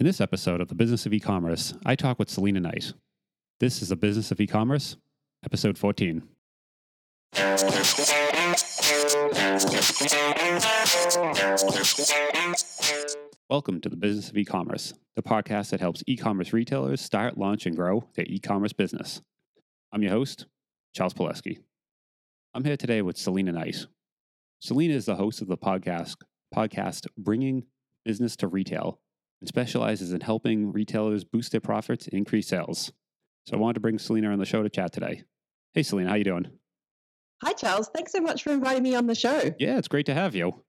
In this episode of The Business of E-commerce, I talk with Selena Knight. This is The Business of E-commerce, episode 14. Welcome to The Business of E-commerce, the podcast that helps e-commerce retailers start, launch, and grow their e-commerce business. I'm your host, Charles Palleschi. I'm here today with Selena Knight. Selena is the host of the podcast podcast Bringing Business to Retail and specializes in helping retailers boost their profits and increase sales. So I wanted to bring Selena on the show to chat today. Hey, Selena, how you doing? Hi, Charles. Thanks so much for inviting me on the show. Yeah, it's great to have you.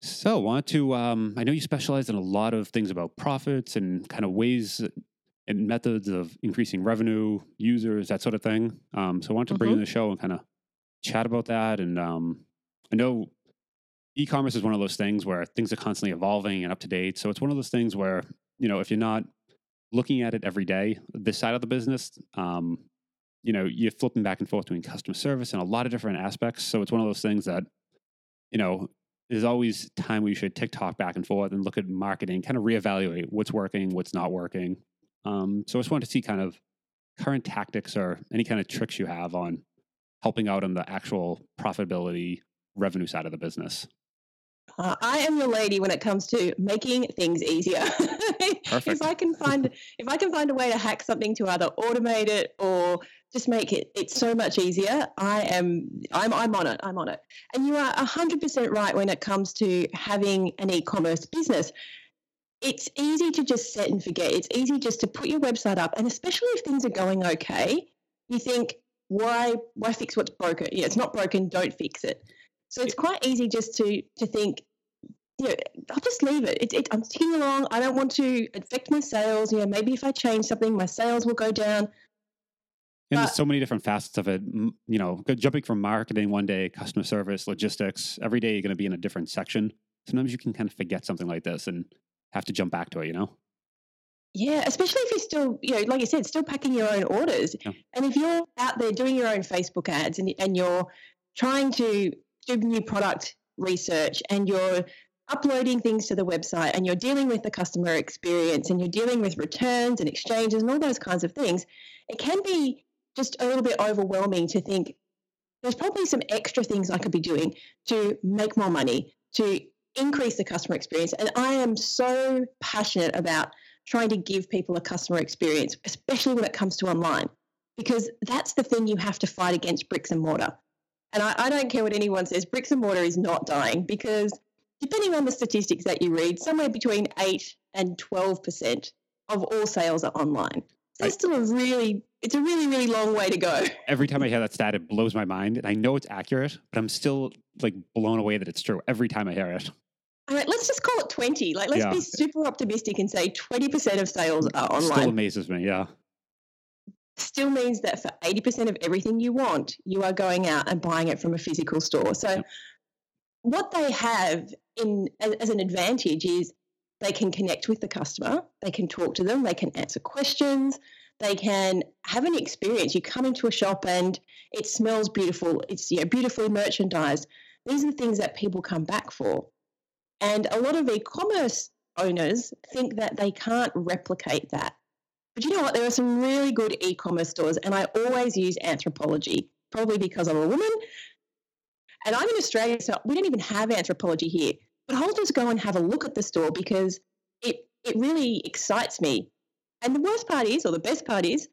So, I want to. Um, I know you specialize in a lot of things about profits and kind of ways and methods of increasing revenue, users, that sort of thing. Um, so, I want to bring mm-hmm. in the show and kind of chat about that. And um, I know e-commerce is one of those things where things are constantly evolving and up to date. So it's one of those things where you know if you're not looking at it every day, this side of the business, um, you know, you're flipping back and forth between customer service and a lot of different aspects. So it's one of those things that you know there's always time where you should TikTok back and forth and look at marketing, kind of reevaluate what's working, what's not working. Um, so I just wanted to see kind of current tactics or any kind of tricks you have on helping out on the actual profitability revenue side of the business. Uh, I am the lady when it comes to making things easier. if I can find if I can find a way to hack something to either automate it or just make it it's so much easier, I am I'm I'm on it. I'm on it. And you are hundred percent right when it comes to having an e-commerce business. It's easy to just set and forget. It's easy just to put your website up, and especially if things are going okay, you think, why why fix what's broken? Yeah, it's not broken. Don't fix it. So it's quite easy just to to think, you know, I'll just leave it. it, it I'm ticking along. I don't want to affect my sales. You know, maybe if I change something, my sales will go down. And there's so many different facets of it. You know, jumping from marketing one day, customer service, logistics. Every day you're going to be in a different section. Sometimes you can kind of forget something like this and have to jump back to it. You know. Yeah, especially if you're still, you know, like you said, still packing your own orders. Yeah. And if you're out there doing your own Facebook ads and, and you're trying to do new product research and you're uploading things to the website and you're dealing with the customer experience and you're dealing with returns and exchanges and all those kinds of things, it can be just a little bit overwhelming to think there's probably some extra things I could be doing to make more money, to increase the customer experience. And I am so passionate about trying to give people a customer experience, especially when it comes to online, because that's the thing you have to fight against bricks and mortar. And I, I don't care what anyone says, bricks and mortar is not dying because depending on the statistics that you read, somewhere between 8 and 12% of all sales are online. So it's still a really, it's a really, really long way to go. Every time I hear that stat, it blows my mind. And I know it's accurate, but I'm still like blown away that it's true every time I hear it. All right, let's just call it 20. Like, let's yeah. be super optimistic and say 20% of sales are online. Still amazes me, yeah still means that for 80% of everything you want, you are going out and buying it from a physical store. So, what they have in as an advantage is they can connect with the customer, they can talk to them, they can answer questions, they can have an experience. You come into a shop and it smells beautiful, it's you know, beautifully merchandised. These are the things that people come back for. And a lot of e commerce owners think that they can't replicate that. But you know what? There are some really good e commerce stores, and I always use Anthropologie, probably because I'm a woman. And I'm in Australia, so we don't even have Anthropologie here. But I'll just go and have a look at the store because it, it really excites me. And the worst part is, or the best part is,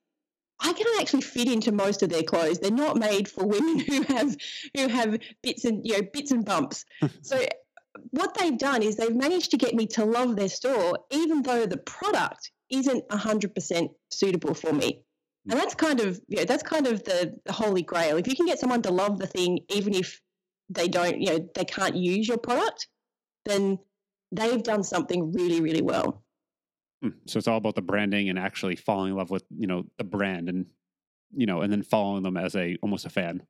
I can actually fit into most of their clothes. They're not made for women who have who have bits and you know bits and bumps. Hmm. so what they've done is they've managed to get me to love their store, even though the product isn't 100% suitable for me. And that's kind of, you know, that's kind of the, the holy grail. If you can get someone to love the thing, even if they don't, you know, they can't use your product, then they've done something really, really well. Hmm. So it's all about the branding and actually falling in love with, you know, the brand and, you know, and then following them as a almost a fan.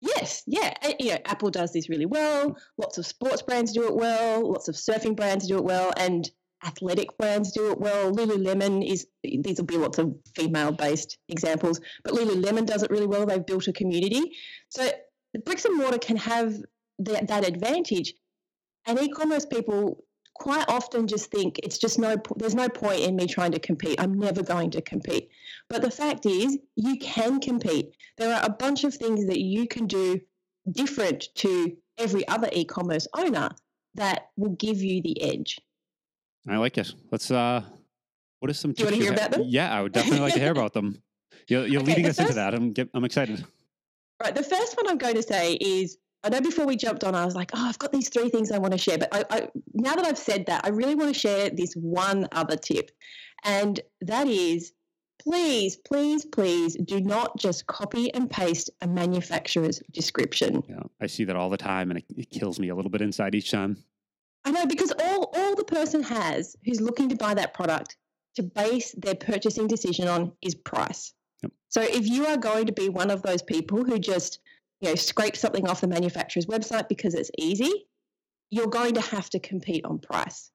Yes, yeah. You know, Apple does this really well. Lots of sports brands do it well. Lots of surfing brands do it well. And athletic brands do it well. Lululemon is these will be lots of female based examples, but Lululemon does it really well. They've built a community. So bricks and mortar can have that, that advantage. And e-commerce people quite often just think it's just no there's no point in me trying to compete i'm never going to compete but the fact is you can compete there are a bunch of things that you can do different to every other e-commerce owner that will give you the edge i like it let's uh what are some do you want to hear about them yeah i would definitely like to hear about them you're, you're okay, leading us first, into that i'm i'm excited right the first one i'm going to say is I know before we jumped on, I was like, oh, I've got these three things I want to share. But I, I, now that I've said that, I really want to share this one other tip. And that is please, please, please do not just copy and paste a manufacturer's description. Yeah, I see that all the time and it, it kills me a little bit inside each time. I know because all, all the person has who's looking to buy that product to base their purchasing decision on is price. Yep. So if you are going to be one of those people who just you know, scrape something off the manufacturer's website because it's easy, you're going to have to compete on price.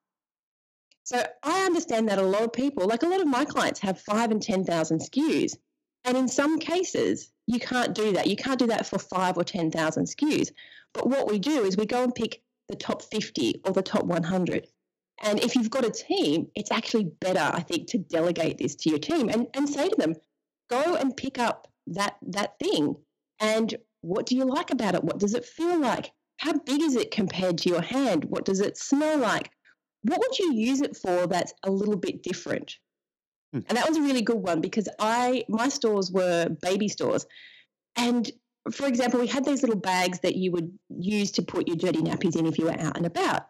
So I understand that a lot of people, like a lot of my clients, have five and 10,000 SKUs. And in some cases, you can't do that. You can't do that for five or 10,000 SKUs. But what we do is we go and pick the top 50 or the top 100. And if you've got a team, it's actually better, I think, to delegate this to your team and, and say to them, go and pick up that that thing and what do you like about it? What does it feel like? How big is it compared to your hand? What does it smell like? What would you use it for that's a little bit different? Hmm. And that was a really good one because I my stores were baby stores. And for example, we had these little bags that you would use to put your dirty nappies in if you were out and about.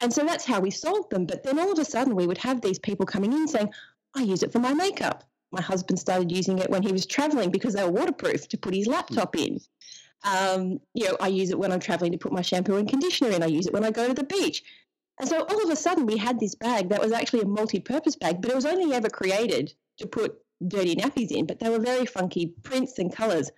And so that's how we sold them. But then all of a sudden, we would have these people coming in saying, I use it for my makeup. My husband started using it when he was traveling because they were waterproof to put his laptop in. Um, you know, I use it when I'm traveling to put my shampoo and conditioner in. I use it when I go to the beach. And so all of a sudden, we had this bag that was actually a multi purpose bag, but it was only ever created to put dirty nappies in, but they were very funky prints and colors.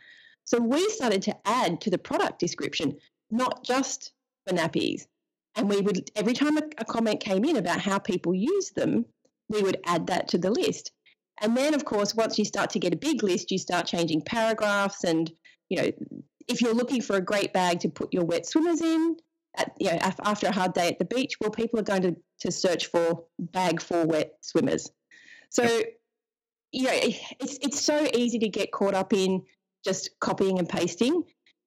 So we started to add to the product description, not just for nappies. And we would, every time a, a comment came in about how people use them, we would add that to the list. And then, of course, once you start to get a big list, you start changing paragraphs and, you know, if you're looking for a great bag to put your wet swimmers in, at, you know, after a hard day at the beach, well, people are going to, to search for bag for wet swimmers. So, yep. you know, it's it's so easy to get caught up in just copying and pasting.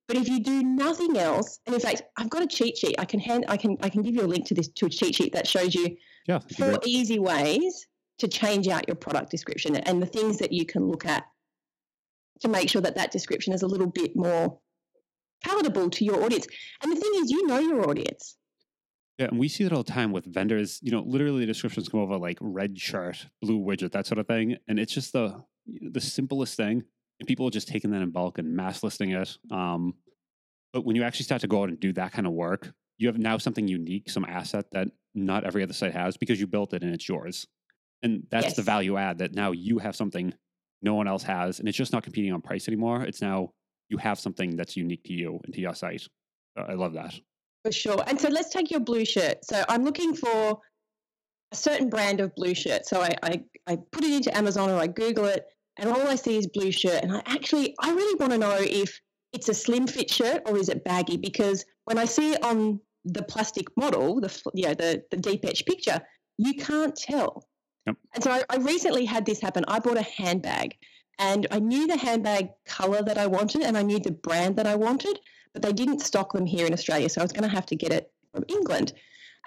But if you do nothing else, and in fact, I've got a cheat sheet. I can hand, I can, I can give you a link to this to a cheat sheet that shows you yeah, four great. easy ways to change out your product description and the things that you can look at to make sure that that description is a little bit more palatable to your audience. And the thing is, you know your audience. Yeah, and we see that all the time with vendors. You know, literally the descriptions come over like red shirt, blue widget, that sort of thing, and it's just the the simplest thing. And people are just taking that in bulk and mass listing it. Um, but when you actually start to go out and do that kind of work, you have now something unique, some asset that not every other site has because you built it and it's yours. And that's yes. the value add that now you have something no one else has, and it's just not competing on price anymore. It's now you have something that's unique to you and to your site. Uh, I love that. For sure. And so let's take your blue shirt. So I'm looking for a certain brand of blue shirt. So I, I, I put it into Amazon or I Google it, and all I see is blue shirt. And I actually, I really want to know if it's a slim fit shirt or is it baggy? Because when I see it on the plastic model, the you know the the deep etch picture, you can't tell. Yep. And so I, I recently had this happen. I bought a handbag and I knew the handbag color that I wanted and I knew the brand that I wanted, but they didn't stock them here in Australia. So I was going to have to get it from England.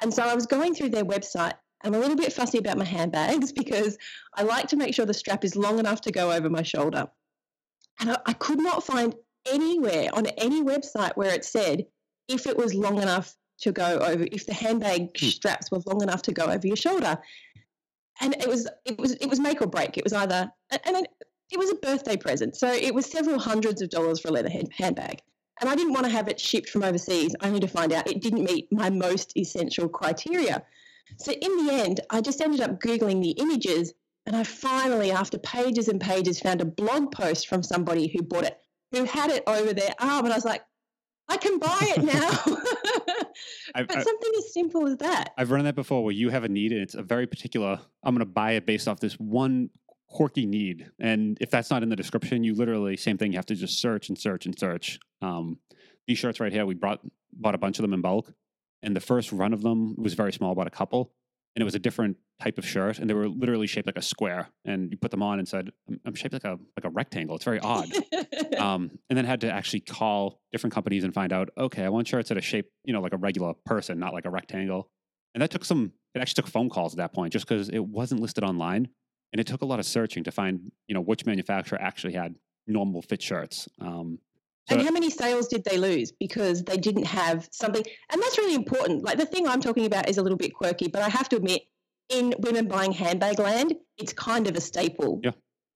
And so I was going through their website. I'm a little bit fussy about my handbags because I like to make sure the strap is long enough to go over my shoulder. And I, I could not find anywhere on any website where it said if it was long enough to go over, if the handbag hmm. straps were long enough to go over your shoulder. And it was it was it was make or break. It was either and it was a birthday present. So it was several hundreds of dollars for a leather handbag. And I didn't want to have it shipped from overseas, only to find out it didn't meet my most essential criteria. So in the end, I just ended up Googling the images. And I finally, after pages and pages, found a blog post from somebody who bought it, who had it over their arm. And I was like, I can buy it now. but something as simple as that. I've run that before where you have a need and it's a very particular, I'm going to buy it based off this one quirky need. And if that's not in the description, you literally same thing. You have to just search and search and search. Um, these shirts right here, we brought bought a bunch of them in bulk. And the first run of them was very small, about a couple, and it was a different type of shirt, and they were literally shaped like a square. And you put them on and said, "I'm, I'm shaped like a like a rectangle." It's very odd. um, and then had to actually call different companies and find out, okay, I want shirts that are shaped, you know, like a regular person, not like a rectangle. And that took some. It actually took phone calls at that point, just because it wasn't listed online, and it took a lot of searching to find, you know, which manufacturer actually had normal fit shirts. Um, and how many sales did they lose because they didn't have something? And that's really important. Like the thing I'm talking about is a little bit quirky, but I have to admit, in women buying handbag land, it's kind of a staple. Yeah.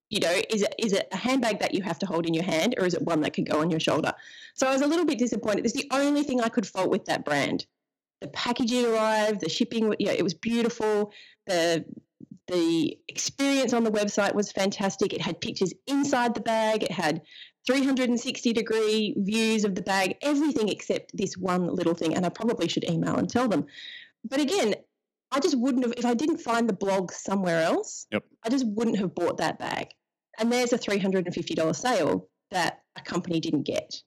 You know, is it is it a handbag that you have to hold in your hand, or is it one that can go on your shoulder? So I was a little bit disappointed. It's the only thing I could fault with that brand. The packaging arrived, the shipping, you know, it was beautiful. The the experience on the website was fantastic. It had pictures inside the bag. It had 360 degree views of the bag, everything except this one little thing. And I probably should email and tell them. But again, I just wouldn't have, if I didn't find the blog somewhere else, Yep. I just wouldn't have bought that bag. And there's a $350 sale that a company didn't get.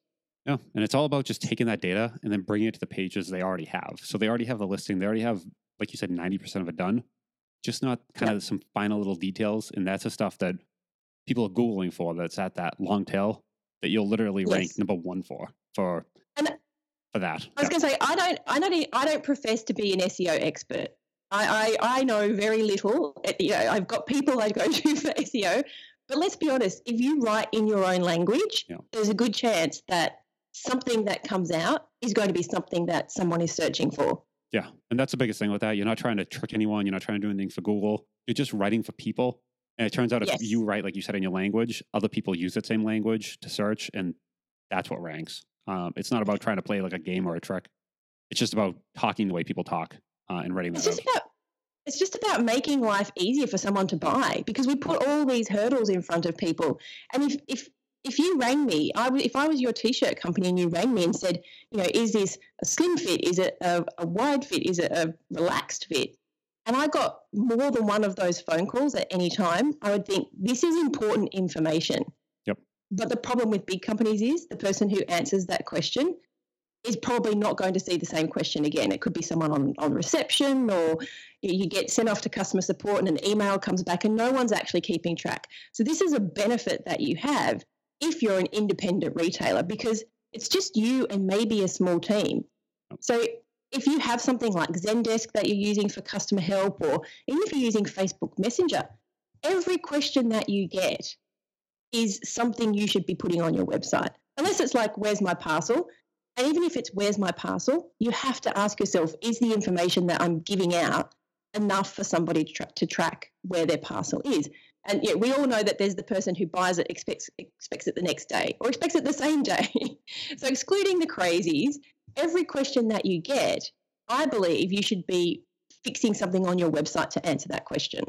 Yeah, and it's all about just taking that data and then bringing it to the pages they already have. So they already have the listing. They already have, like you said, ninety percent of it done. Just not kind of some final little details, and that's the stuff that people are googling for. That's at that long tail that you'll literally rank number one for for And for that. I was going to say I don't I don't I don't profess to be an SEO expert. I, I I know very little. You know, I've got people I go to for SEO, but let's be honest. If you write in your own language, Yeah. there's a good chance that something that comes out is going to be something that someone is searching for. Yeah, and that's the biggest thing with that. You're not trying to trick anyone. You're not trying to do anything for Google. You're just writing for people. And it turns out if Yes. you write, like you said, in your language, other people use that same language to search, and that's what ranks. Um, it's not about trying to play like a game or a trick. It's just about talking the way people talk uh, and writing It's just out. about it's just about making life easier for someone to buy because we put all these hurdles in front of people. And if if if you rang me, I would, if I was your t-shirt company and you rang me and said, you know, is this a slim fit? Is it a, a wide fit? Is it a relaxed fit? And I got more than one of those phone calls at any time, I would think this is important information. Yep. But the problem with big companies is the person who answers that question is probably not going to see the same question again. It could be someone on, on reception or you you get sent off to customer support and an email comes back and no one's actually keeping track. So this is a benefit that you have if you're an independent retailer because it's just you and maybe a small team. So if you have something like Zendesk that you're using for customer help or even if you're using Facebook Messenger, every question that you get is something you should be putting on your website. Unless it's like, where's my parcel? And even if it's where's my parcel, you have to ask yourself, is the information that I'm giving out enough for somebody to, tra- to track where their parcel is? And yeah, we all know that there's the person who buys it, expects expects it the next day, or expects it the same day. so excluding the crazies, every question that you get, I believe you should be fixing something on your website to answer that question.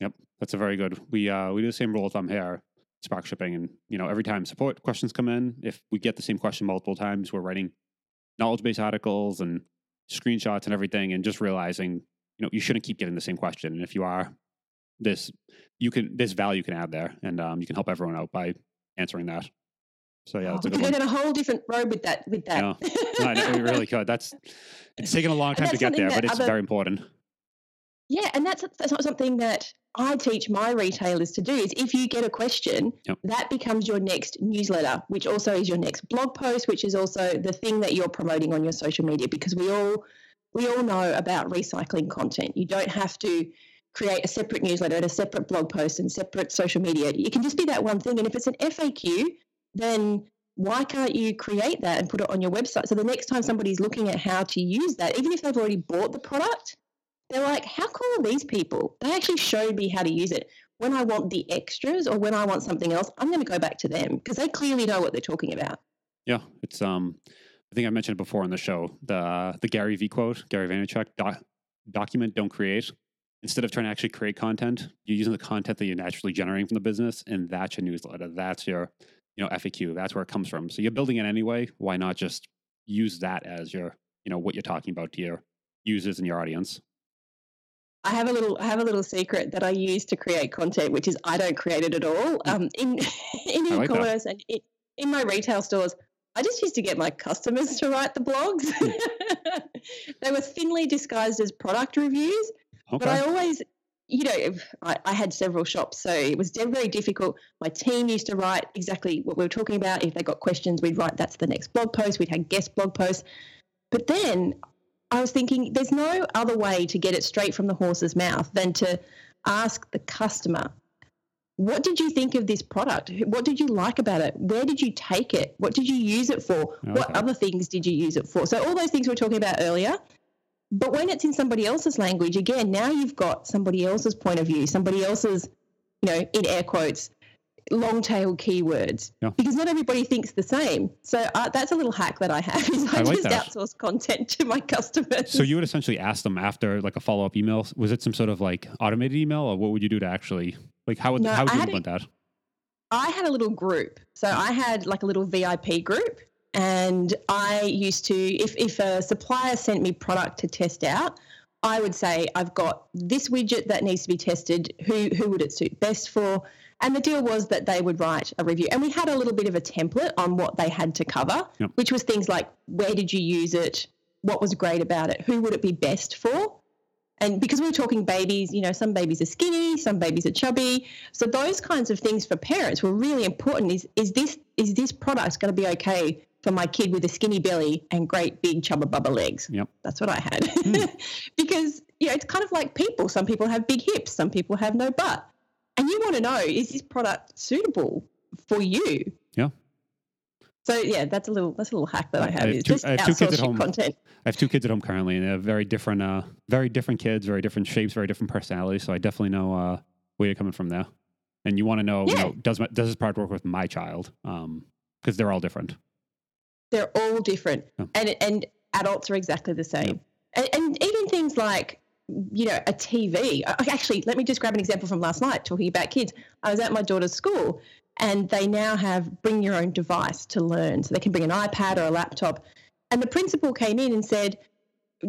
Yep, that's a very good. We uh, we do the same rule of thumb here, Spark Shipping, and you know every time support questions come in, if we get the same question multiple times, we're writing knowledge base articles and screenshots and everything, and just realizing you know you shouldn't keep getting the same question, and if you are, this you can this value can add there, and um, you can help everyone out by answering that. So yeah, that's a we good could go one. down a whole different road with that. With that. Yeah. No, I know, we really could. That's it's taken a long time to get there, but it's other- very important. Yeah, and that's that's not something that I teach my retailers to do. Is if you get a question, Yep. that becomes your next newsletter, which also is your next blog post, which is also the thing that you're promoting on your social media. Because we all we all know about recycling content. You don't have to create a separate newsletter and a separate blog post and separate social media. You can just be that one thing. And if it's an FAQ, then why can't you create that and put it on your website? So the next time somebody's looking at how to use that, even if they've already bought the product, they're like, how cool are these people? They actually showed me how to use it. When I want the extras or when I want something else, I'm going to go back to them because they clearly know what they're talking about. Yeah, it's um, I think I mentioned it before on the show. The the Gary V quote, Gary Vaynerchuk: doc, "Document, don't create." Instead of trying to actually create content, you're using the content that you're naturally generating from the business, and that's your newsletter. That's your, you know, FAQ. That's where it comes from. So you're building it anyway. Why not just use that as your, you know, what you're talking about to your users and your audience? I have a little I have a little secret that I use to create content, which is I don't create it at all. Um, in in like e-commerce and in, in my retail stores, I just used to get my customers to write the blogs. they were thinly disguised as product reviews, Okay. but I always, you know, I, I had several shops, so it was very difficult. My team used to write exactly what we were talking about. If they got questions, we'd write that's the next blog post. We'd have guest blog posts. But then I was thinking, there's no other way to get it straight from the horse's mouth than to ask the customer, what did you think of this product? What did you like about it? Where did you take it? What did you use it for? What other things did you use it for? So, all those things we were talking about earlier. But when it's in somebody else's language, again, now you've got somebody else's point of view, somebody else's, you know, in air quotes, long tail keywords. Yeah. Because not everybody thinks the same. So uh, that's a little hack that I have is I, I like just that. outsource content to my customers. So you would essentially ask them after like a follow up email. Was it some sort of like automated email, or what would you do to actually like how would No, how would you implement that? I had a little group. So I had like a little VIP group. And I used to, if, if a supplier sent me product to test out, I would say, I've got this widget that needs to be tested. Who, who would it suit best for? And the deal was that they would write a review. And we had a little bit of a template on what they had to cover, Yep. which was things like where did you use it? What was great about it? Who would it be best for? And because we were talking babies, you know, some babies are skinny, some babies are chubby. So those kinds of things for parents were really important. Is is this is this product going to be okay for my kid with a skinny belly and great big chubba bubba legs? Yep. That's what I had. Hmm. because you know, it's kind of like people. Some people have big hips, some people have no butt. And you want to know, is this product suitable for you? Yeah. So yeah, that's a little that's a little hack that I I have. have is two- just I have two kids at home. content. I have two kids at home currently, and they have very different, uh, very different kids, very different shapes, very different personalities. So I definitely know uh, where you're coming from there. And you want to know, you know, does my, does this product work with my child? Because they're all different. They're all different, Yeah. and and adults are exactly the same. And, and even things like you know a TV. Actually, let me just grab an example from last night. Talking about kids, I was at my daughter's school, and they now have bring your own device to learn. So they can bring an iPad or a laptop. And the principal came in and said,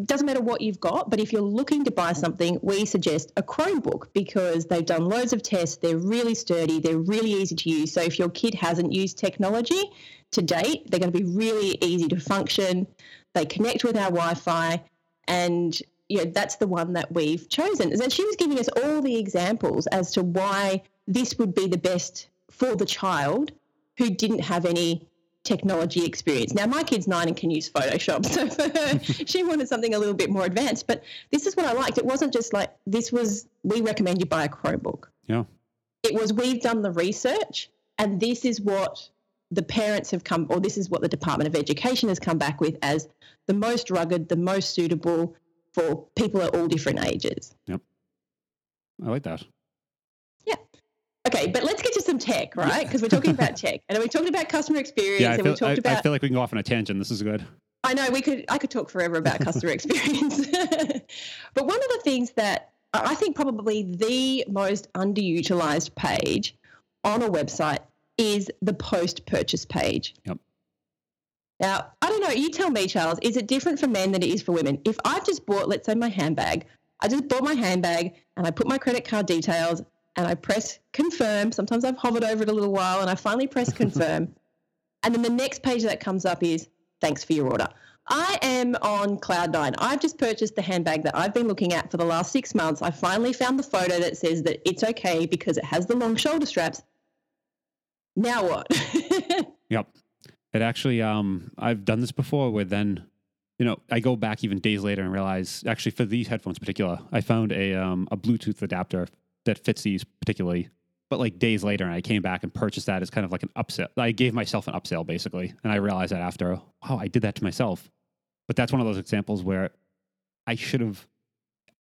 doesn't matter what you've got, but if you're looking to buy something, we suggest a Chromebook because they've done loads of tests. They're really sturdy. They're really easy to use. So if your kid hasn't used technology to date, they're going to be really easy to function. They connect with our Wi-Fi, and you know that's the one that we've chosen. And she was giving us all the examples as to why this would be the best for the child who didn't have any technology experience. Now, my kid's nine and can use Photoshop, so for her, she wanted something a little bit more advanced. But this is what I liked. It wasn't just like this was we recommend you buy a Chromebook. Yeah. It was we've done the research, and this is what the parents have come, or this is what the Department of Education has come back with as the most rugged, the most suitable for people at all different ages. Yep. I like that. Okay, but let's get to some tech, right? Because we're talking about tech, and we talked about customer experience, Yeah, I and feel, we talked I, about I feel like we can go off on a tangent. This is good. I know we could. I could talk forever about customer experience, but one of the things that I I think probably the most underutilized page on a website is the post-purchase page. Yep. Now, I don't know. You tell me, Charles. Is it different for men than it is for women? If I've just bought, let's say, my handbag, I just bought my handbag and I put my credit card details and I press confirm. Sometimes I've hovered over it a little while and I finally press confirm. and then the next page that comes up is thanks for your order. I am on cloud nine. I've just purchased the handbag that I've been looking at for the last six months. I finally found the photo that says that it's okay because it has the long shoulder straps. Now what? Yep. It actually, um, I've done this before where then, you know, I go back even days later and realize actually for these headphones in particular, I found a um, a Bluetooth adapter that fits these particularly. But like days later, and I came back and purchased that as kind of like an upsell. I gave myself an upsell basically, and I realized that after, oh, I did that to myself. But that's one of those examples where I should have,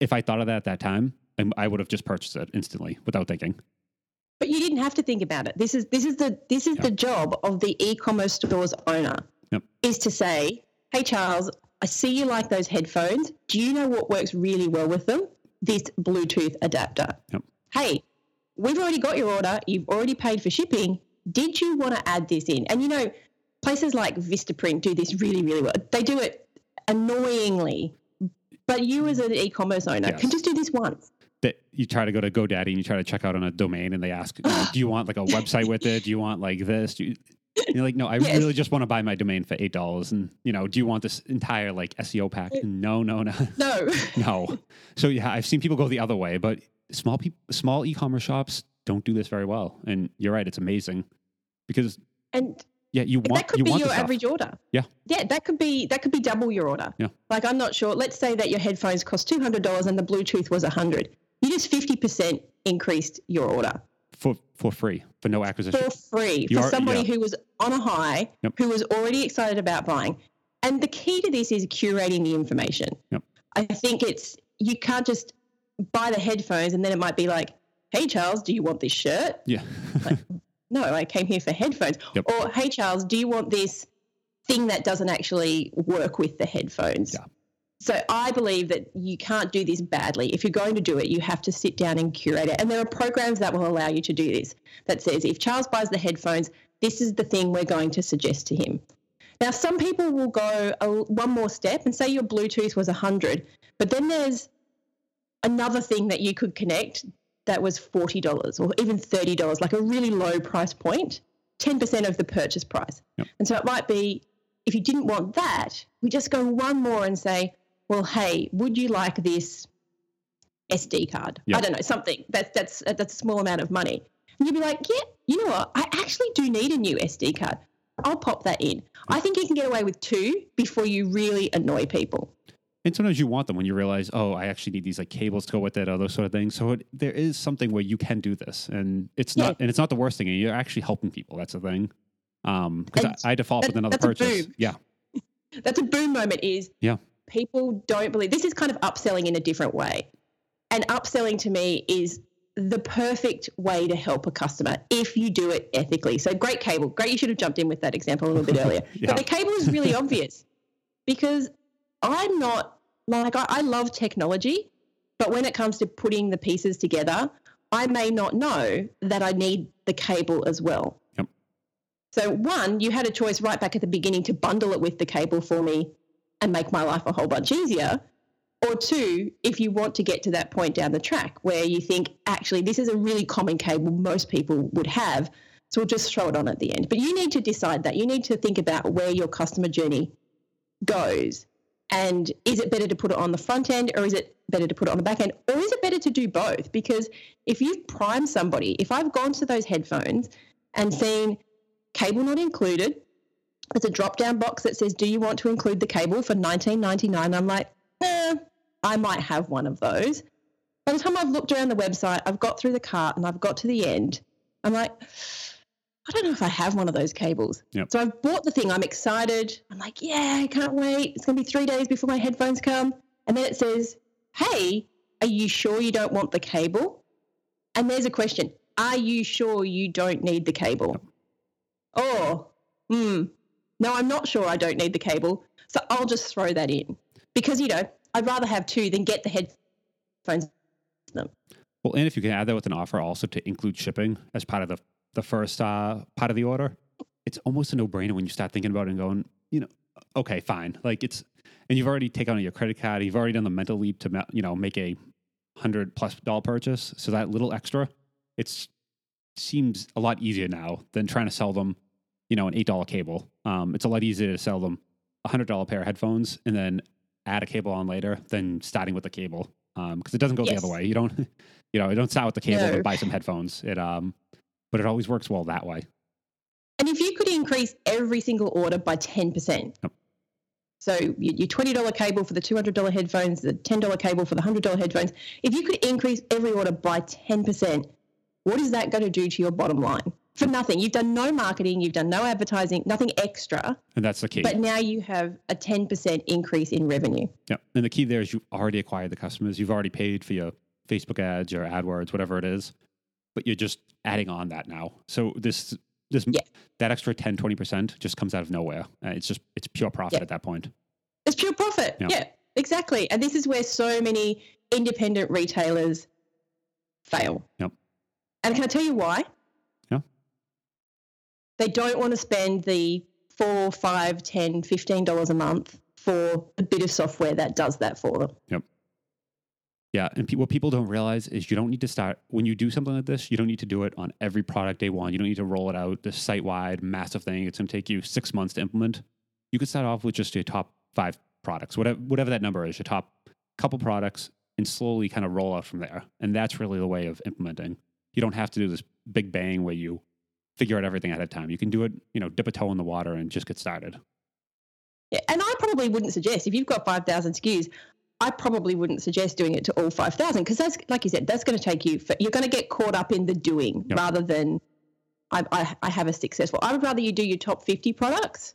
if I thought of that at that time, I, would have just purchased it instantly without thinking. But you didn't have to think about it. This is this is the this is Yeah. the job of the e-commerce store's owner Yep. is to say, "Hey Charles, I see you like those headphones. Do you know what works really well with them? This Bluetooth adapter. Yep. Hey, we've already got your order. You've already paid for shipping. Did you want to add this in? And you know, places like Vistaprint do this really really well. They do it annoyingly, but you as an e-commerce owner Yes. can just do this once. that you try to go to GoDaddy and you try to check out on a domain and they ask, you know, do you want like a website with it? Do you want like this? Do you, You're like, no, I Yes. really just want to buy my domain for eight dollars, and you know, do you want this entire like SEO pack? No, no, no, No. no. So yeah, I've seen people go the other way, but small people, small e-commerce shops don't do this very well. And you're right, it's amazing because And yeah, you want that could you be want your average order. Yeah. Yeah, that could be that could be double your order. Yeah. Like I'm not sure. Let's say that your headphones cost two hundred dollars and the Bluetooth was a hundred. You just fifty percent increased your order for for free for no acquisition. for free You for are- somebody yeah. who was on a high, Yep. who was already excited about buying. And the key to this is curating the information. Yep. I think it's you can't just buy the headphones and then it might be like, "Hey Charles, do you want this shirt?" yeah, no, I came here for headphones. Yep. Or, hey, Charles, do you want this thing that doesn't actually work with the headphones? Yeah. So I believe that you can't do this badly. If you're going to do it, you have to sit down and curate it. And there are programs that will allow you to do this that says if Charles buys the headphones, this is the thing we're going to suggest to him. Now, some people will go a, one more step and say your Bluetooth was 100, but then there's another thing that you could connect that was $40 or even $30, like a really low price point, 10% of the purchase price. Yep. And so it might be if you didn't want that, we just go one more and say, well, hey, would you like this SD card? I don't know, something that's that's that's a small amount of money. And you'd be like, yeah, you know what? I actually do need a new SD card. I'll pop that in. I think you can get away with two before you really annoy people. And sometimes you want them when you realize, oh, I actually need these like cables to go with it, or those sort of things. So it, there is something where you can do this, and it's Yeah. not, and it's not the worst thing. and You're actually helping people. That's the thing. Um, because I, I default that- with another purchase. Yeah, That's a boom moment is Yeah. people don't believe this is kind of upselling in a different way. And upselling to me is the perfect way to help a customer if you do it ethically. So great cable. Great you should have jumped in with that example a little bit earlier. Yeah. But the cable is really obvious because I'm not like I, I love technology, but when it comes to putting the pieces together, I may not know that I need the cable as well. Yep. So one, you had a choice right back at the beginning to bundle it with the cable for me and make my life a whole bunch easier. Or two, if you want to get to that point down the track where you think, actually, this is a really common cable most people would have, so we'll just throw it on at the end. But you need to decide that. You need to think about where your customer journey goes. And is it better to put it on the front end or is it better to put it on the back end? Or is it better to do both? Because if you've primed somebody, if I've gone to those headphones and seen cable not included, there's a drop down box that says, Do you want to include the cable for $19.99? I'm like, eh, I might have one of those. By the time I've looked around the website, I've got through the cart and I've got to the end, I'm like, I don't know if I have one of those cables. Yep. So I've bought the thing. I'm excited. I'm like, yeah, I can't wait. It's going to be three days before my headphones come. And then it says, hey, are you sure you don't want the cable? And there's a question Are you sure you don't need the cable? Oh, hmm. No, I'm not sure I don't need the cable. So I'll just throw that in because, you know, I'd rather have two than get the headphones. Well, and if you can add that with an offer also to include shipping as part of the the first uh, part of the order, it's almost a no brainer when you start thinking about it and going, you know, okay, fine. Like it's, and you've already taken on your credit card, you've already done the mental leap to you know make a hundred plus dollar purchase. So that little extra, it's seems a lot easier now than trying to sell them, you know, an eight dollar cable. Um, it's a lot easier to sell them a hundred dollar pair of headphones and then add a cable on later than starting with the cable because it doesn't go the other way. You don't, you know, you don't start with the cable No. and buy some headphones. It um, but it always works well that way. And if you could increase every single order by 10%, Yep. so your your $20 cable for the $200 headphones, the $10 cable for the $100 headphones, if you could increase every order by 10%, what is that going to do to your bottom line? For nothing. You've done no marketing, you've done no advertising, nothing extra, And that's the key. but now you have a 10% increase in revenue. yeah. And the key there is you've already acquired the customers. You've already paid for your Facebook ads, your AdWords, whatever it is, but you're just adding on that now. So this, this, Yeah. that extra 10, 20% just comes out of nowhere. Uh, it's just, it's pure profit Yeah. at that point. It's pure profit. Yeah. Yeah. exactly. And this is where so many independent retailers fail. Yep. And can I tell you why? Yeah. They don't want to spend the four, five, ten, fifteen dollars a month for a bit of software that does that for them. Yep. Yeah, and pe- what people don't realize is you don't need to start when you do something like this. You don't need to do it on every product day one. You don't need to roll it out this site wide massive thing. It's going to take you six months to implement. You could start off with just your top five products, whatever whatever that number is, your top couple products, and slowly kind of roll out from there. And that's really the way of implementing. You don't have to do this big bang where you figure out everything ahead of time. You can do it, you know, dip a toe in the water and just get started. Yeah, and I probably wouldn't suggest if you've got 5,000 SKUs, I probably wouldn't suggest doing it to all 5,000 because that's, like you said, that's going to take you, for, you're going to get caught up in the doing yep. rather than I, I, I have a successful. I would rather you do your top 50 products,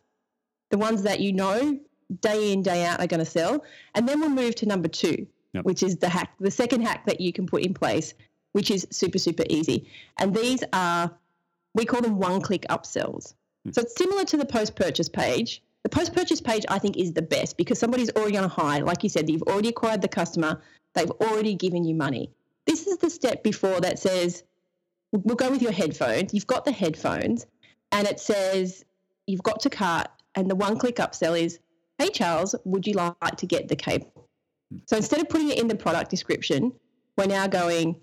the ones that you know day in, day out are going to sell. And then we'll move to number two, yep. which is the hack, the second hack that you can put in place, which is super, super easy. And these are, we call them one click upsells. Hmm. So it's similar to the post purchase page, the post purchase page, I think, is the best because somebody's already on a high. Like you said, you've already acquired the customer, they've already given you money. This is the step before that says, we'll go with your headphones. You've got the headphones, and it says, you've got to cart, and the one click upsell is, hey, Charles, would you like to get the cable? So instead of putting it in the product description, we're now going,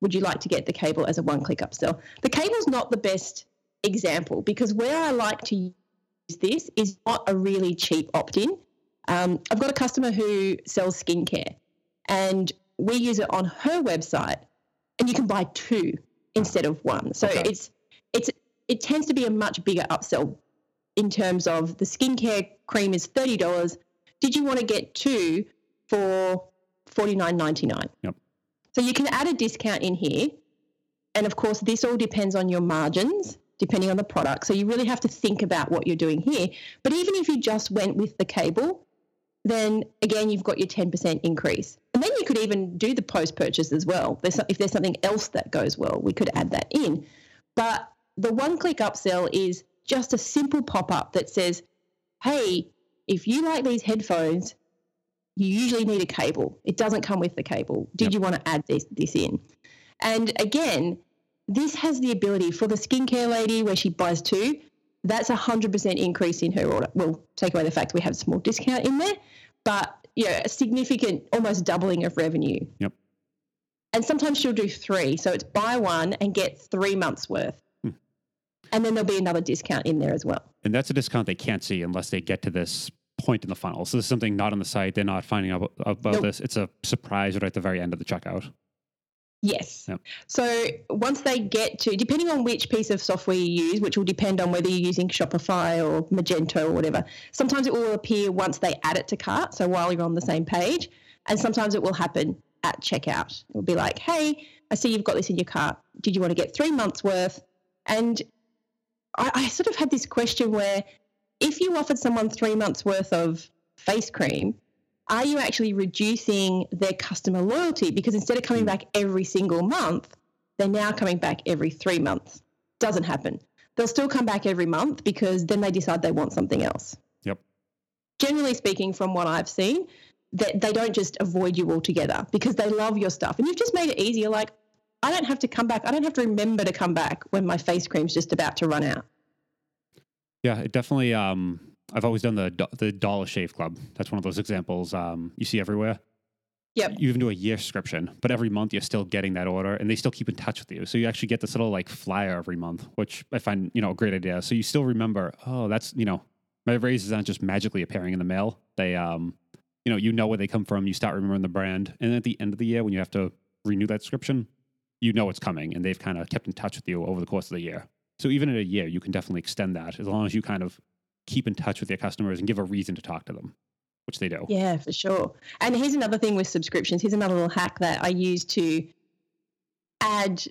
would you like to get the cable as a one click upsell? The cable's not the best example because where I like to this is not a really cheap opt in. Um, I've got a customer who sells skincare and we use it on her website and you can buy two instead of one. So okay. it's it's it tends to be a much bigger upsell in terms of the skincare cream is thirty dollars. Did you want to get two for forty nine ninety nine? Yep. So you can add a discount in here, and of course this all depends on your margins depending on the product. So you really have to think about what you're doing here. But even if you just went with the cable, then again, you've got your 10% increase. And then you could even do the post purchase as well. There's, if there's something else that goes well, we could add that in. But the one click upsell is just a simple pop up that says, hey, if you like these headphones, you usually need a cable. It doesn't come with the cable. Did yep. you want to add this, this in? And again, this has the ability for the skincare lady where she buys two, that's a 100% increase in her order. We'll take away the fact we have a small discount in there, but yeah, a significant, almost doubling of revenue. Yep. And sometimes she'll do three. So it's buy one and get three months worth. Hmm. And then there'll be another discount in there as well. And that's a discount they can't see unless they get to this point in the funnel. So this is something not on the site. They're not finding out about nope. this. It's a surprise right at the very end of the checkout. Yes. Yep. So once they get to, depending on which piece of software you use, which will depend on whether you're using Shopify or Magento or whatever, sometimes it will appear once they add it to cart. So while you're on the same page, and sometimes it will happen at checkout. It will be like, hey, I see you've got this in your cart. Did you want to get three months worth? And I, I sort of had this question where if you offered someone three months worth of face cream, are you actually reducing their customer loyalty? Because instead of coming hmm. back every single month, they're now coming back every three months. Doesn't happen. They'll still come back every month because then they decide they want something else. Yep. Generally speaking, from what I've seen, that they don't just avoid you altogether because they love your stuff. And you've just made it easier. Like, I don't have to come back. I don't have to remember to come back when my face cream's just about to run out. Yeah, it definitely um I've always done the the Dollar Shave Club. That's one of those examples um, you see everywhere. Yep. You even do a year subscription, but every month you're still getting that order, and they still keep in touch with you. So you actually get this little like flyer every month, which I find you know a great idea. So you still remember, oh, that's you know, my raises aren't just magically appearing in the mail. They um, you know, you know where they come from. You start remembering the brand, and at the end of the year, when you have to renew that subscription, you know it's coming, and they've kind of kept in touch with you over the course of the year. So even in a year, you can definitely extend that as long as you kind of keep in touch with your customers and give a reason to talk to them, which they do. Yeah, for sure. And here's another thing with subscriptions. Here's another little hack that I use to add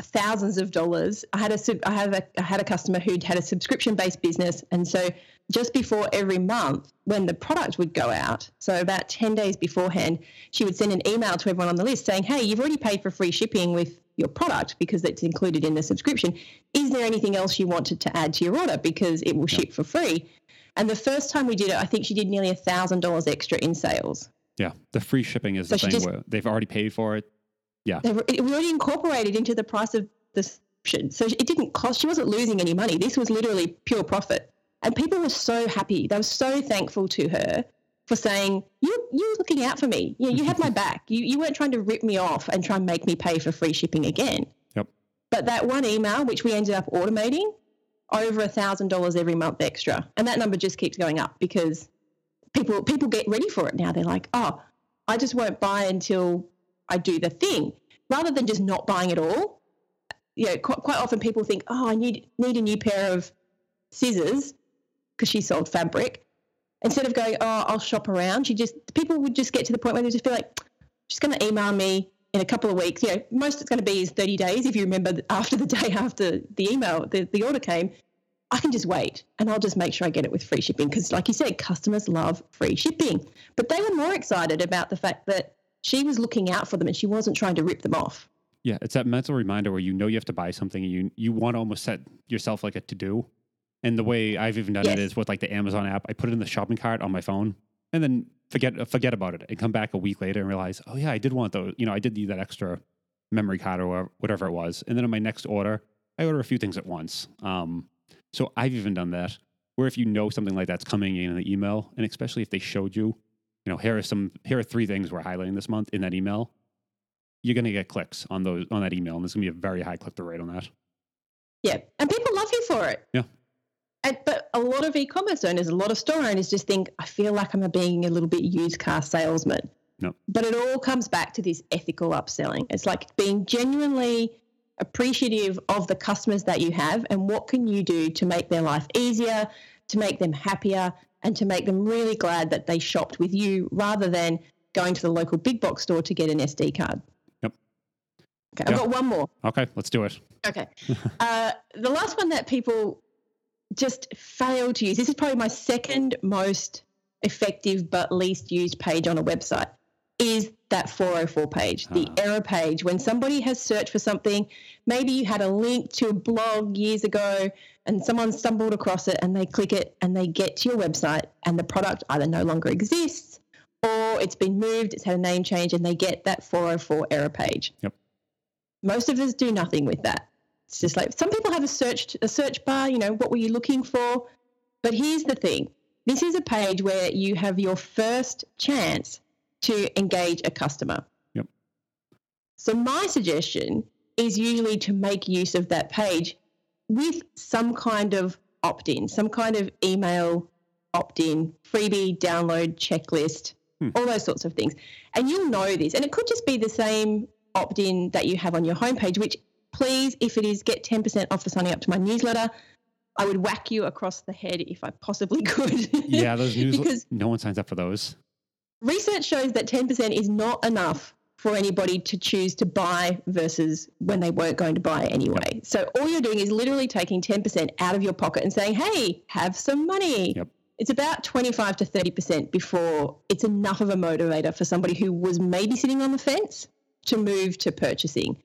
thousands of dollars. I had a I have a I had a customer who'd had a subscription based business, and so just before every month, when the product would go out, so about ten days beforehand, she would send an email to everyone on the list saying, "Hey, you've already paid for free shipping with your product because it's included in the subscription. Is there anything else you wanted to add to your order because it will ship for free?" And the first time we did it, I think she did nearly a thousand dollars extra in sales. Yeah, the free shipping is so the thing just, where they've already paid for it. Yeah. They were, it was already incorporated into the price of the subscription. So it didn't cost, she wasn't losing any money. This was literally pure profit. And people were so happy. They were so thankful to her for saying you you looking out for me. You know, you had my back. You you weren't trying to rip me off and try and make me pay for free shipping again. Yep. But that one email, which we ended up automating, over a thousand dollars every month extra, and that number just keeps going up because people people get ready for it now. They're like, oh, I just won't buy until I do the thing, rather than just not buying at all. You know, quite, quite often people think, oh, I need need a new pair of scissors because she sold fabric. Instead of going, oh, I'll shop around, she just people would just get to the point where they just feel like, she's going to email me in a couple of weeks. You know, most it's going to be is 30 days. If you remember after the day after the email, the, the order came, I can just wait and I'll just make sure I get it with free shipping. Because, like you said, customers love free shipping. But they were more excited about the fact that she was looking out for them and she wasn't trying to rip them off. Yeah, it's that mental reminder where you know you have to buy something and you you want to almost set yourself like a to do. And the way I've even done Yes. it is with like the Amazon app. I put it in the shopping cart on my phone and then forget forget about it and come back a week later and realize, oh yeah, I did want those. You know, I did need that extra memory card or whatever- it was. And then in my next order, I order a few things at once. Um, so I've even done that where if you know something like that's coming in the email, and especially if they showed you, you know, here are some here are three things we're highlighting this month in that email. You're gonna get clicks on those on that email, and there's gonna be a very high click through rate on that. Yeah. And people love you for it. Yeah. And, but a lot of e-commerce owners, a lot of store owners just think, I feel like I'm being a little bit used car salesman. No. But it all comes back to this ethical upselling. It's like being genuinely appreciative of the customers that you have and what can you do to make their life easier, to make them happier, and to make them really glad that they shopped with you rather than going to the local big box store to get an SD card. Yep. Okay, I've got one more. Okay, let's do it. Okay. uh, the last one that people just fail to use, this is probably my second most effective but least used page on a website, is that 404 page, the Ah. error page. When somebody has searched for something, maybe you had a link to a blog years ago and someone stumbled across it and they click it and they get to your website and the product either no longer exists or it's been moved, it's had a name change, and they get that 404 error page. Yep. Most of us do nothing with that. It's just like some people have a search a search bar, you know, what were you looking for? But here's the thing. This is a page where you have your first chance to engage a customer. Yep. So my suggestion is usually to make use of that page with some kind of opt-in, some kind of email opt-in, freebie, download, checklist, Hmm. all those sorts of things. And you'll know this. And it could just be the same opt-in that you have on your homepage, which please, if it is, get 10% off for signing up to my newsletter. I would whack you across the head if I possibly could. Yeah, those. Because- no one signs up for those. research shows that 10% is not enough for anybody to choose to buy versus when they weren't going to buy anyway. So all you're doing is literally taking 10% out of your pocket and saying, hey, have some money. Yep. It's about 25 to 30% before it's enough of a motivator for somebody who was maybe sitting on the fence to move to purchasing.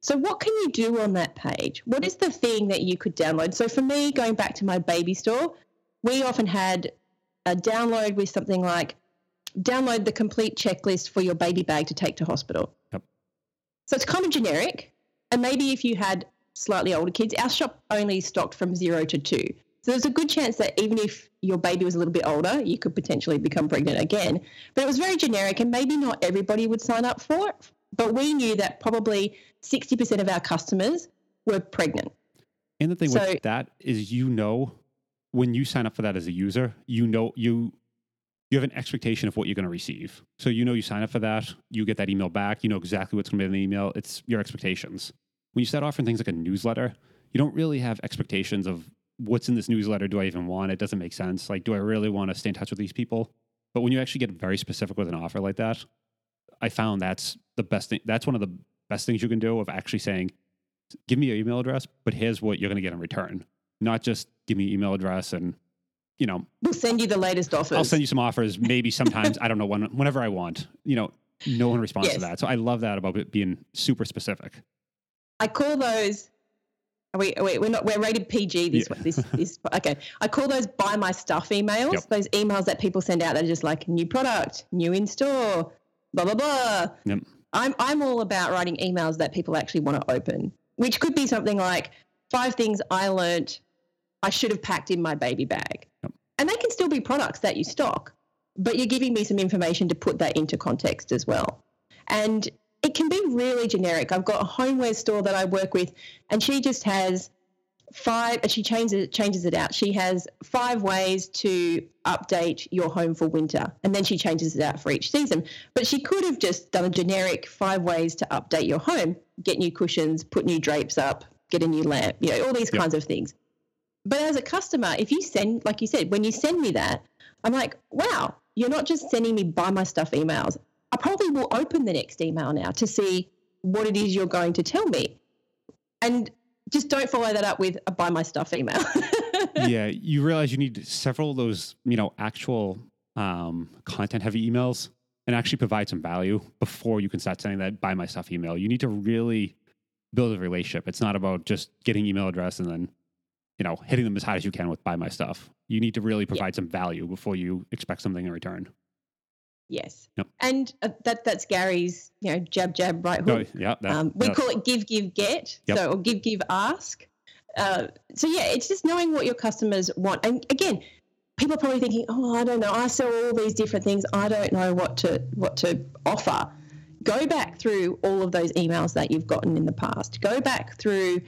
So, what can you do on that page? What is the thing that you could download? So, for me, going back to my baby store, we often had a download with something like download the complete checklist for your baby bag to take to hospital. Yep. So it's kind of generic. And maybe if you had slightly older kids, our shop only stocked from zero to two. So there's a good chance that even if your baby was a little bit older, you could potentially become pregnant again. But it was very generic, and maybe not everybody would sign up for it. But we knew that probably 60% of our customers were pregnant. And the thing So- with that is, you know, when you sign up for that as a user, you know you you have an expectation of what you're going to receive. So you know you sign up for that, you get that email back, you know exactly what's going to be in the email. It's your expectations. When you start offering things like a newsletter, you don't really have expectations of what's in this newsletter. Do I even want it? Doesn't make sense. Like, do I really want to stay in touch with these people? But when you actually get very specific with an offer like that, I found that's the best thing. That's one of the best things you can do of actually saying, give me your email address, but here's what you're going to get in return. Not just give me your email address and, you know, We'll send you the latest offers. I'll send you some offers. Maybe sometimes I don't know when, whenever I want. You know, no one responds to that. So I love that about it being super specific. I call those. Are we, are we, we're not. We're rated PG. This Yeah. this this. Okay. I call those buy my stuff emails. Yep. Those emails that people send out that are just like new product, new in store, blah blah blah. Yep. I'm I'm all about writing emails that people actually want to open, which could be something like five things I learnt I should have packed in my baby bag, Yep. and they can still be products that you stock. but you're giving me some information to put that into context as well. And it can be really generic. I've got a homeware store that I work with, and she just has five she changes it changes it out. She has five ways to update your home for winter and then she changes it out for each season. But she could have just done a generic five ways to update your home get new cushions put new drapes up get a new lamp you know all these yep. kinds of things. But as a customer if you send like you said when you send me that i'm like wow you're not just sending me buy my stuff emails. I probably will open the next email now to see what it is you're going to tell me. And just don't follow that up with a buy my stuff email. yeah, you realize you need several of those, you know, actual um, content heavy emails and actually provide some value before you can start sending that buy my stuff email. You need to really build a relationship. It's not about just getting email address and then, you know, hitting them as hard as you can with buy my stuff. You need to really provide yeah. some value before you expect something in return. Yes. Yep. And uh, that that's Gary's, you know, jab, jab, right hook. Oh, yeah. That, um, we call it give, give, get. Yep. So, or give, give, ask. Uh, so, yeah, it's just knowing what your customers want. And again, people are probably thinking, oh, I don't know. I sell all these different things. I don't know what to what to offer. Go back through all of those emails that you've gotten in the past. Go back through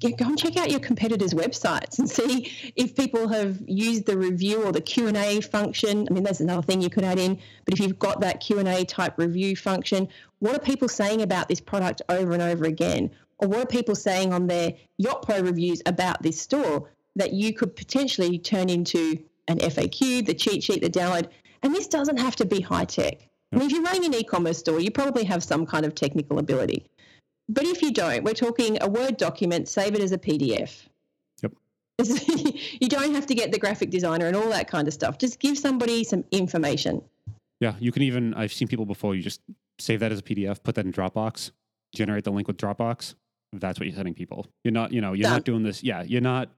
go and check out your competitors' websites and see if people have used the review or the Q and A function. I mean, there's another thing you could add in. But if you've got that Q and A type review function, what are people saying about this product over and over again? Or what are people saying on their Yotpo reviews about this store that you could potentially turn into an FAQ, the cheat sheet, the download? And this doesn't have to be high tech. I mean, if you're running an e-commerce store, you probably have some kind of technical ability. But if you don't, we're talking a Word document, save it as a PDF. Yep. you don't have to get the graphic designer and all that kind of stuff. Just give somebody some information. Yeah, you can even, I've seen people before, you just save that as a PDF, put that in Dropbox, generate the link with Dropbox. That's what you're sending people. You're not, you know, you're Done. not doing this. Yeah, you're not,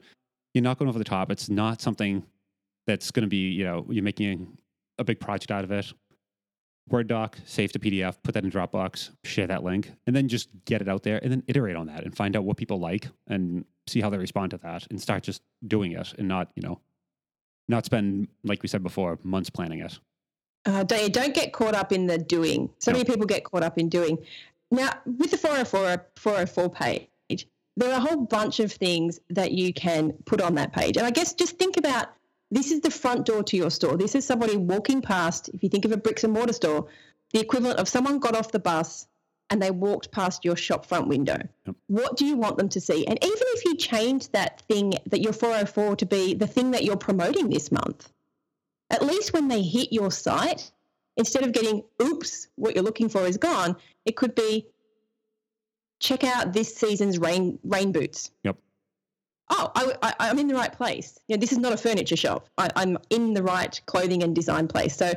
you're not going over the top. It's not something that's going to be, you know, you're making a big project out of it. Word doc, save to PDF, put that in Dropbox, share that link, and then just get it out there and then iterate on that and find out what people like and see how they respond to that and start just doing it and not, you know, not spend, like we said before, months planning it. Uh, don't, don't get caught up in the doing. So no. many people get caught up in doing. Now, with the 404, 404 page, there are a whole bunch of things that you can put on that page. And I guess just think about this is the front door to your store. This is somebody walking past. If you think of a bricks and mortar store, the equivalent of someone got off the bus and they walked past your shop front window. Yep. What do you want them to see? And even if you change that thing that your 404 to be the thing that you're promoting this month, at least when they hit your site, instead of getting, oops, what you're looking for is gone, it could be, check out this season's rain rain boots. Yep oh, I, am in the right place. You know, this is not a furniture shop. I, I'm in the right clothing and design place. So,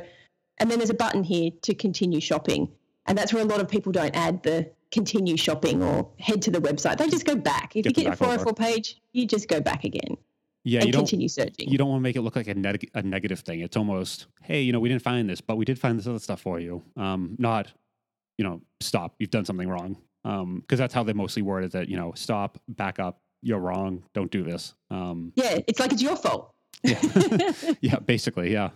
and then there's a button here to continue shopping. And that's where a lot of people don't add the continue shopping or head to the website. They just go back. If get you get a 404 page, you just go back again. Yeah, and you continue searching. You don't want to make it look like a, neg- a negative thing. It's almost, hey, you know, we didn't find this, but we did find this other stuff for you. Um, not, you know, stop. You've done something wrong. Um, because um, that's how they mostly word it. That you know, stop, back up, you're wrong. Don't do this. Um, yeah, it's like it's your fault. yeah, yeah, basically, yeah.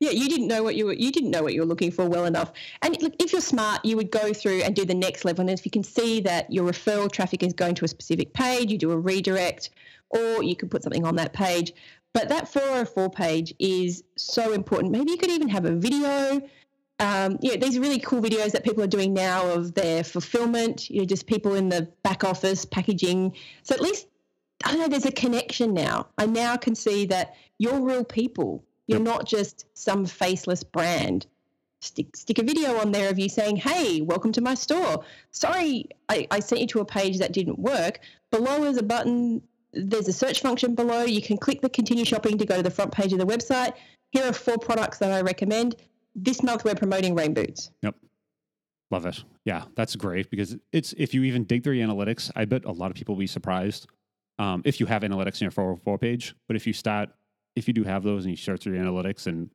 Yeah, you didn't know what you were. You didn't know what you were looking for well enough. And look, if you're smart, you would go through and do the next level. And if you can see that your referral traffic is going to a specific page, you do a redirect, or you could put something on that page. But that 404 page is so important. Maybe you could even have a video um, know, these really cool videos that people are doing now of their fulfillment, you know, just people in the back office packaging. So at least, I don't know, there's a connection now. I now can see that you're real people. You're yep. not just some faceless brand. Stick, stick a video on there of you saying, hey, welcome to my store. Sorry, I, I sent you to a page that didn't work. Below is a button. There's a search function below. You can click the continue shopping to go to the front page of the website. Here are four products that I recommend this month we're promoting rain boots. Yep. Love it. Yeah, that's great because it's if you even dig through the analytics, I bet a lot of people will be surprised um, if you have analytics in your 404 page. But if you start, if you do have those and you search through the analytics and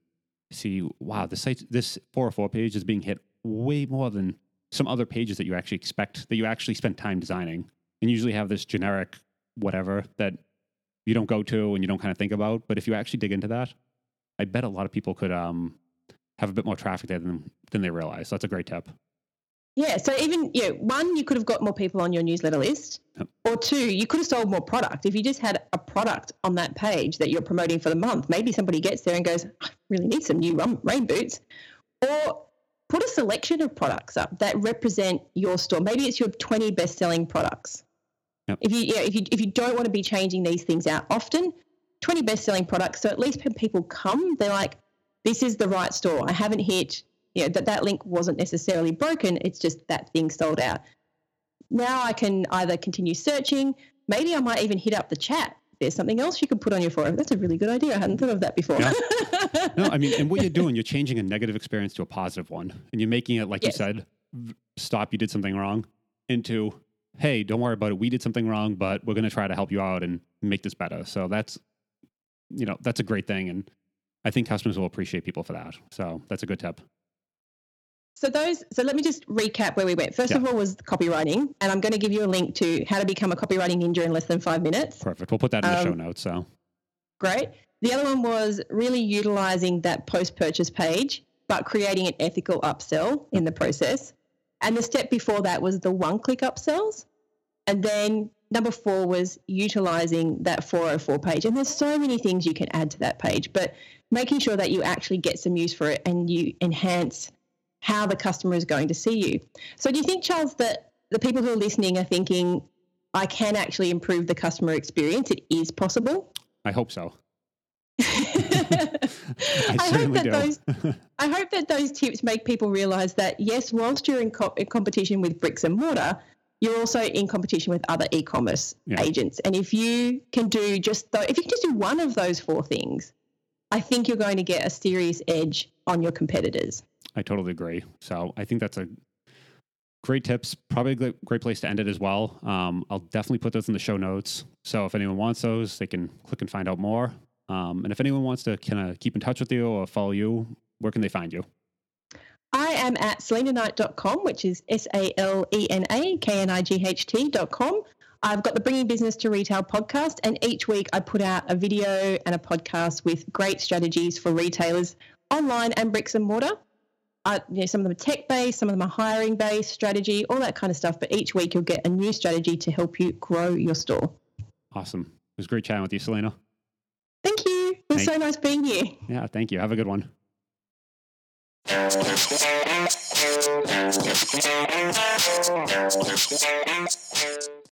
see, wow, this site, this 404 page is being hit way more than some other pages that you actually expect that you actually spend time designing and usually have this generic whatever that you don't go to and you don't kind of think about. But if you actually dig into that, I bet a lot of people could um, have a bit more traffic there than than they realize. So that's a great tip. Yeah. So even you know, one, you could have got more people on your newsletter list, Yep. or two, you could have sold more product. If you just had a product on that page that you're promoting for the month, maybe somebody gets there and goes, "I really need some new rain boots," or put a selection of products up that represent your store. Maybe it's your 20 best-selling products. Yep. If you, yeah, if you if you don't want to be changing these things out often, 20 best-selling products. So at least when people come, they're like, "This is the right store. I haven't hit." You know, that that link wasn't necessarily broken. It's just that thing sold out. Now I can either continue searching. Maybe I might even hit up the chat. There's something else you could put on your forum. That's a really good idea. I hadn't thought of that before. Yeah. No, I mean, and what you're doing, you're changing a negative experience to a positive one, and you're making it, like Yes. you said, stop. You did something wrong. Into, hey, don't worry about it. We did something wrong, but we're going to try to help you out and make this better. So that's, you know, that's a great thing, and I think customers will appreciate people for that. So that's a good tip. So those. So let me just recap where we went. First of all was copywriting, and I'm going to give you a link to how to become a copywriting ninja in less than five minutes. Perfect. We'll put that in the show Um, notes. So Great. The other one was really utilizing that post-purchase page, but creating an ethical upsell in the process. And the step before that was the one-click upsells. And then number four was utilizing that 404 page. And there's so many things you can add to that page, but making sure that you actually get some use for it and you enhance how the customer is going to see you. So, do you think, Charles, that the people who are listening are thinking, I can actually improve the customer experience? It is possible. I hope so. I, I, hope that do. those I hope that those tips make people realize that yes, whilst you're in, co- in competition with bricks and mortar, you're also in competition with other e-commerce Yeah. agents. And if you can do just th- if you can just do one of those four things, I think you're going to get a serious edge on your competitors. I totally agree. So I think that's a great tips. Probably a great- place to end it as well. Um, I'll definitely put those in the show notes. So if anyone wants those, they can click and find out more. Um, and if anyone wants to kind of keep in touch with you or follow you, where can they find you? I am at salenaknight.com, which is S A L E N A K N I G H T.com. I've got the Bringing Business to Retail podcast, and each week I put out a video and a podcast with great strategies for retailers online and bricks and mortar. Uh, you know, some of them are tech based, some of them are hiring based, strategy, all that kind of stuff. But each week you'll get a new strategy to help you grow your store. Awesome. It was great chatting with you, Salena. Thank you. It was Thank- so nice being here. Yeah, thank you. Have a good one. Thank you.